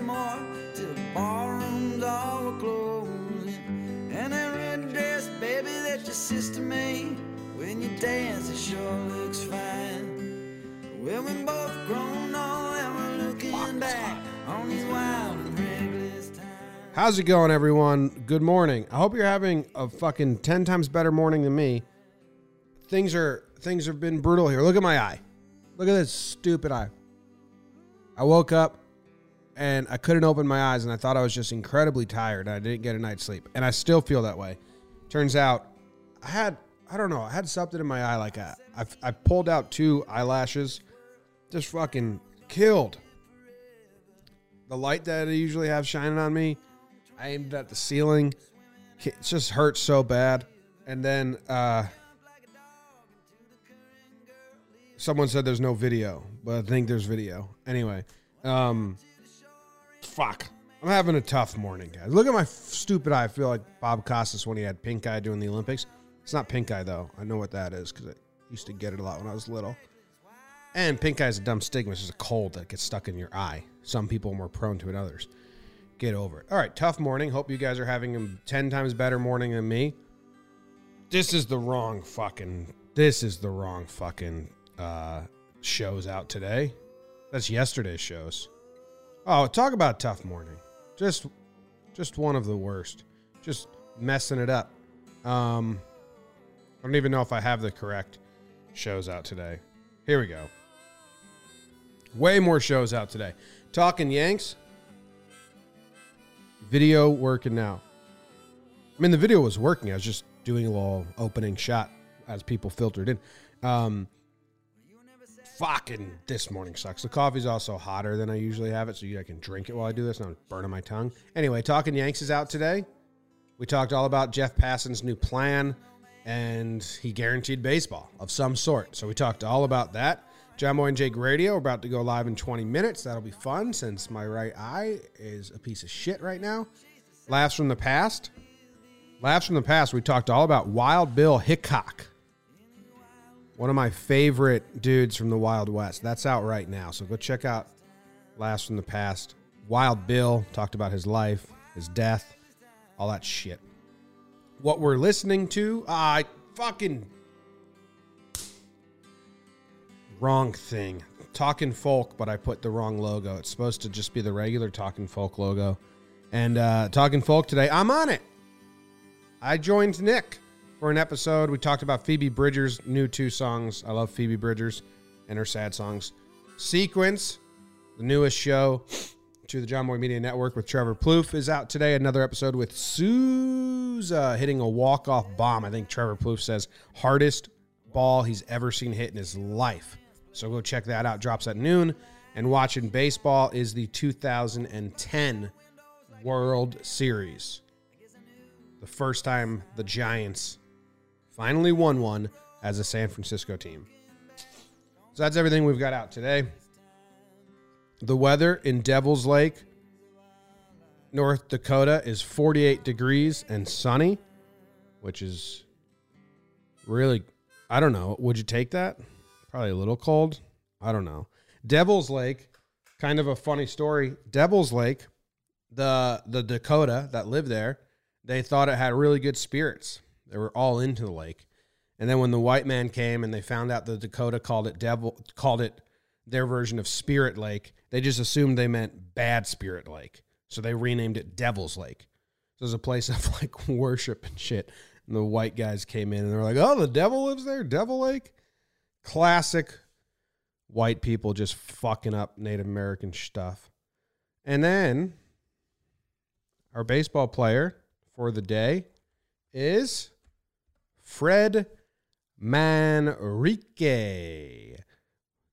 some more till the barrooms all were closing. And that red dress, baby, that your sister made, when you dance, it sure looks fine. Well, we both grown old and we're looking back on these wild and reckless times. How's it going, everyone? Good morning. I hope you're having a fucking ten times better morning than me. Things are things have been brutal here. Look at my eye. Look at this stupid eye. I woke up and I couldn't open my eyes, and I thought I was just incredibly tired. I didn't get a night's sleep, and I still feel that way. Turns out, I had I don't know. I had something in my eye. Like I I, I pulled out two eyelashes, just fucking killed. The light that I usually have shining on me, I aimed at the ceiling. It just hurt so bad. And then uh, someone said there's no video, but I think there's video. Anyway, um, fuck. I'm having a tough morning, guys. Look at my stupid eye. I feel like Bob Costas when he had pink eye doing the Olympics. It's not pink eye though. I know what that is because I used to get it a lot when I was little. And pink eye is a dumb stigma. It's just a cold that gets stuck in your eye. Some people are more prone to it, than others. Get over it. All right, tough morning. Hope you guys are having a 10 times better morning than me. This is the wrong fucking. This is the wrong fucking uh, shows out today. That's yesterday's shows. Oh, talk about tough morning. Just, just one of the worst. Just messing it up. Um, I don't even know if I have the correct shows out today. Here we go. Way more shows out today. Talking Yanks. Video working now. I mean, the video was working. I was just doing a little opening shot as people filtered in. Um, fucking this morning sucks. The coffee's also hotter than I usually have it, so I can drink it while I do this. Not burning my tongue. Anyway, Talking Yanks is out today. We talked all about Jeff Passan's new plan, and he guaranteed baseball of some sort. So we talked all about that. Jomboy and Jake Radio are about to go live in 20 minutes. That'll be fun since my right eye is a piece of shit right now. Laughs from the past. Laughs from the past. We talked all about Wild Bill Hickok. One of my favorite dudes from the Wild West. That's out right now. So go check out Last from the Past. Wild Bill talked about his life, his death, all that shit. What we're listening to, I fucking wrong thing. Talking Folk, but I put the wrong logo. It's supposed to just be the regular Talking Folk logo. And uh, Talking Folk today, I'm on it. I joined Nick for an episode. We talked about Phoebe Bridgers' new two songs. I love Phoebe Bridgers and her sad songs. Sequence, the newest show to the Jomboy Media Network with Trevor Plouffe is out today. Another episode with Souza hitting a walk-off bomb. I think Trevor Plouffe says hardest ball he's ever seen hit in his life. So go check that out. Drops at noon. And watching baseball is the 2010 World Series. The first time the Giants finally won one as a San Francisco team. So that's everything we've got out today. The weather in Devil's Lake, North Dakota is 48 degrees and sunny, which is really, I don't know. Would you take that? Probably a little cold. I don't know. Devil's Lake, kind of a funny story. Devil's Lake, the the Dakota that lived there, they thought it had really good spirits. They were all into the lake. And then when the white man came and they found out the Dakota called it devil called it their version of Spirit Lake, they just assumed they meant bad spirit lake. So they renamed it Devil's Lake. So it was a place of like worship and shit. And the white guys came in and they're like, "Oh, the devil lives there, Devil Lake." Classic white people just fucking up Native American stuff. And then our baseball player for the day is Fred Manrique.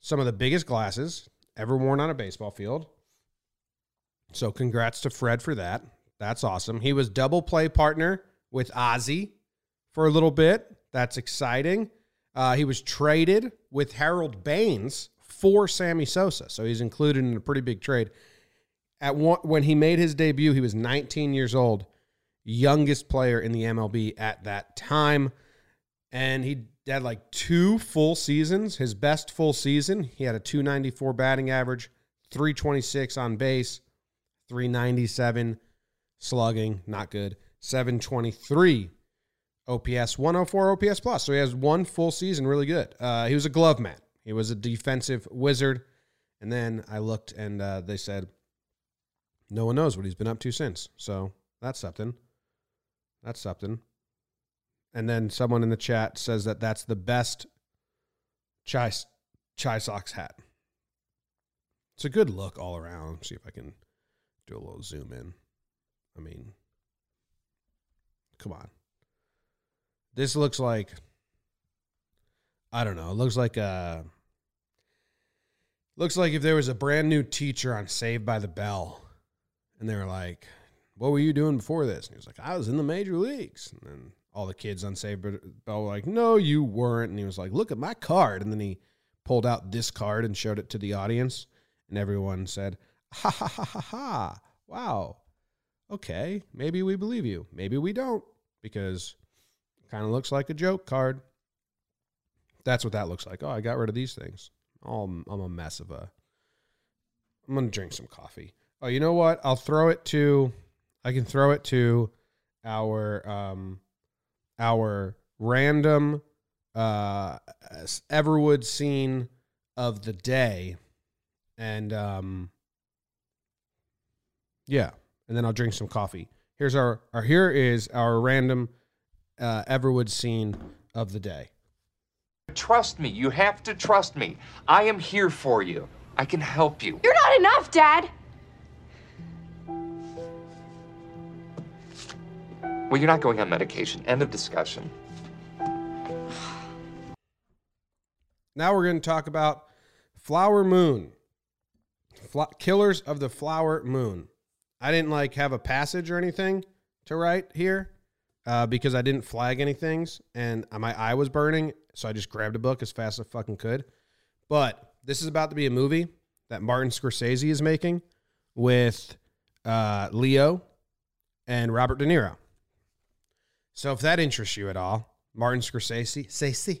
Some of the biggest glasses ever worn on a baseball field. So congrats to Fred for that. That's awesome. He was double play partner with Ozzie for a little bit. That's exciting. Uh, he was traded with Harold Baines for Sammy Sosa, so he's included in a pretty big trade. At one, when he made his debut, he was 19 years old, youngest player in the MLB at that time. And he had like two full seasons. His best full season, he had a 294 batting average, 326 on base, 397 slugging, not good, 723 OPS, 104 OPS plus. So he has one full season, really good. Uh, he was a glove man. He was a defensive wizard. And then I looked and uh, they said, no one knows what he's been up to since. So that's something. That's something. And then someone in the chat says that that's the best Chi, Chi Sox hat. It's a good look all around. See if I can do a little zoom in. I mean, come on. This looks like I don't know. It looks like a looks like if there was a brand new teacher on Saved by the Bell, and they were like, "What were you doing before this?" And he was like, "I was in the major leagues." And then all the kids unsaved. But Bell were like, "No, you weren't." And he was like, "Look at my card." And then he pulled out this card and showed it to the audience, and everyone said, "Ha ha ha ha ha! Wow, okay, maybe we believe you, maybe we don't, because." it Kind of looks like a joke card. That's what that looks like. Oh, I got rid of these things. Oh, I'm, I'm a mess of a. I'm gonna drink some coffee. Oh, you know what? I'll throw it to. I can throw it to our um, our random uh Everwood scene of the day, and um, yeah, and then I'll drink some coffee. Here's our, our here is our random uh, Everwood scene of the day. Trust me. You have to trust me. I am here for you. I can help you. You're not enough, Dad. Well, you're not going on medication. End of discussion. Now we're going to talk about Flower Moon. Fla- Killers of the Flower Moon. I didn't like have a passage or anything to write here uh, because I didn't flag anything and my eye was burning. So I just grabbed a book as fast as I fucking could. But this is about to be a movie that Martin Scorsese is making with uh, Leo and Robert De Niro. So if that interests you at all, Martin Scorsese, Scorsese,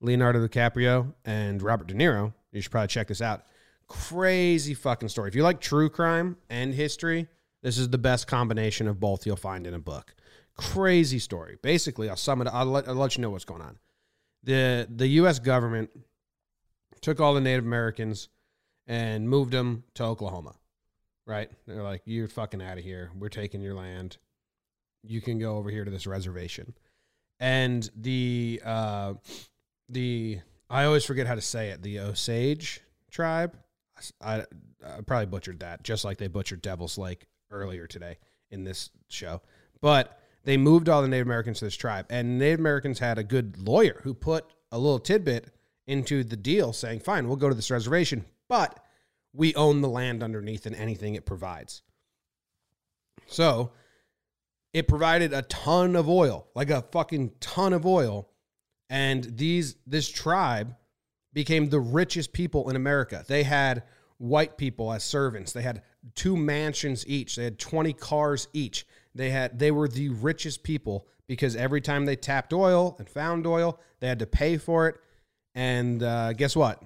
Leonardo DiCaprio, and Robert De Niro, you should probably check this out. Crazy fucking story. If you like true crime and history, this is the best combination of both you'll find in a book. Crazy story. Basically, I'll sum it. I'll let, I'll let you know what's going on. the The U.S. government took all the Native Americans and moved them to Oklahoma. Right? They're like, "You're fucking out of here. We're taking your land. You can go over here to this reservation." And the uh, the I always forget how to say it. The Osage tribe. I, I probably butchered that, just like they butchered Devil's Lake earlier today in this show. But they moved all the Native Americans to this tribe, and Native Americans had a good lawyer who put a little tidbit into the deal, saying, "Fine, we'll go to this reservation, but we own the land underneath and anything it provides." So it provided a ton of oil, like a fucking ton of oil, and these this tribe became the richest people in America. They had white people as servants. They had two mansions each. They had 20 cars each. They had they were the richest people because every time they tapped oil and found oil, they had to pay for it. And uh, guess what?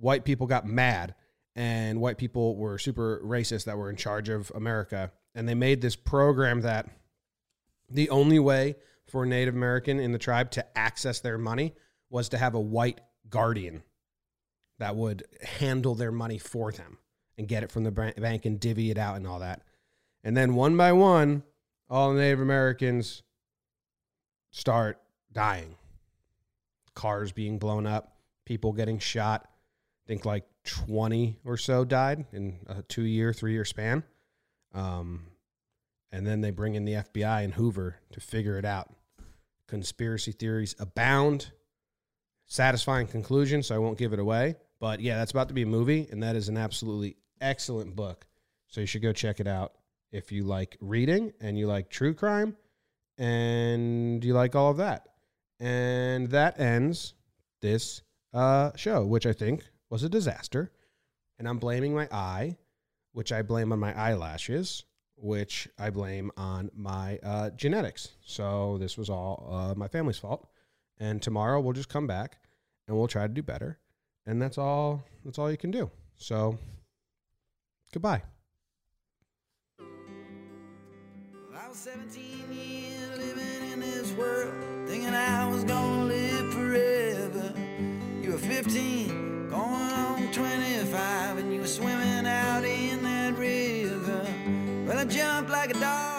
White people got mad, and white people were super racist that were in charge of America. And they made this program that the only way for a Native American in the tribe to access their money was to have a white guardian that would handle their money for them and get it from the bank and divvy it out and all that. And then one by one, all the Native Americans start dying. Cars being blown up, people getting shot. I think like 20 or so died in a two year, three year span. Um, and then they bring in the FBI and Hoover to figure it out. Conspiracy theories abound. Satisfying conclusion, so I won't give it away. But yeah, that's about to be a movie, and that is an absolutely excellent book. So you should go check it out if you like reading and you like true crime and you like all of that. And that ends this uh, show, which I think was a disaster. And I'm blaming my eye, which I blame on my eyelashes, which I blame on my uh, genetics. So this was all uh, my family's fault. And tomorrow we'll just come back and we'll try to do better. And that's all that's all you can do. So goodbye. I was 17 years living in this world, thinking I was gonna live forever. You were 15, going on 25, and you were swimming jumped like a dog.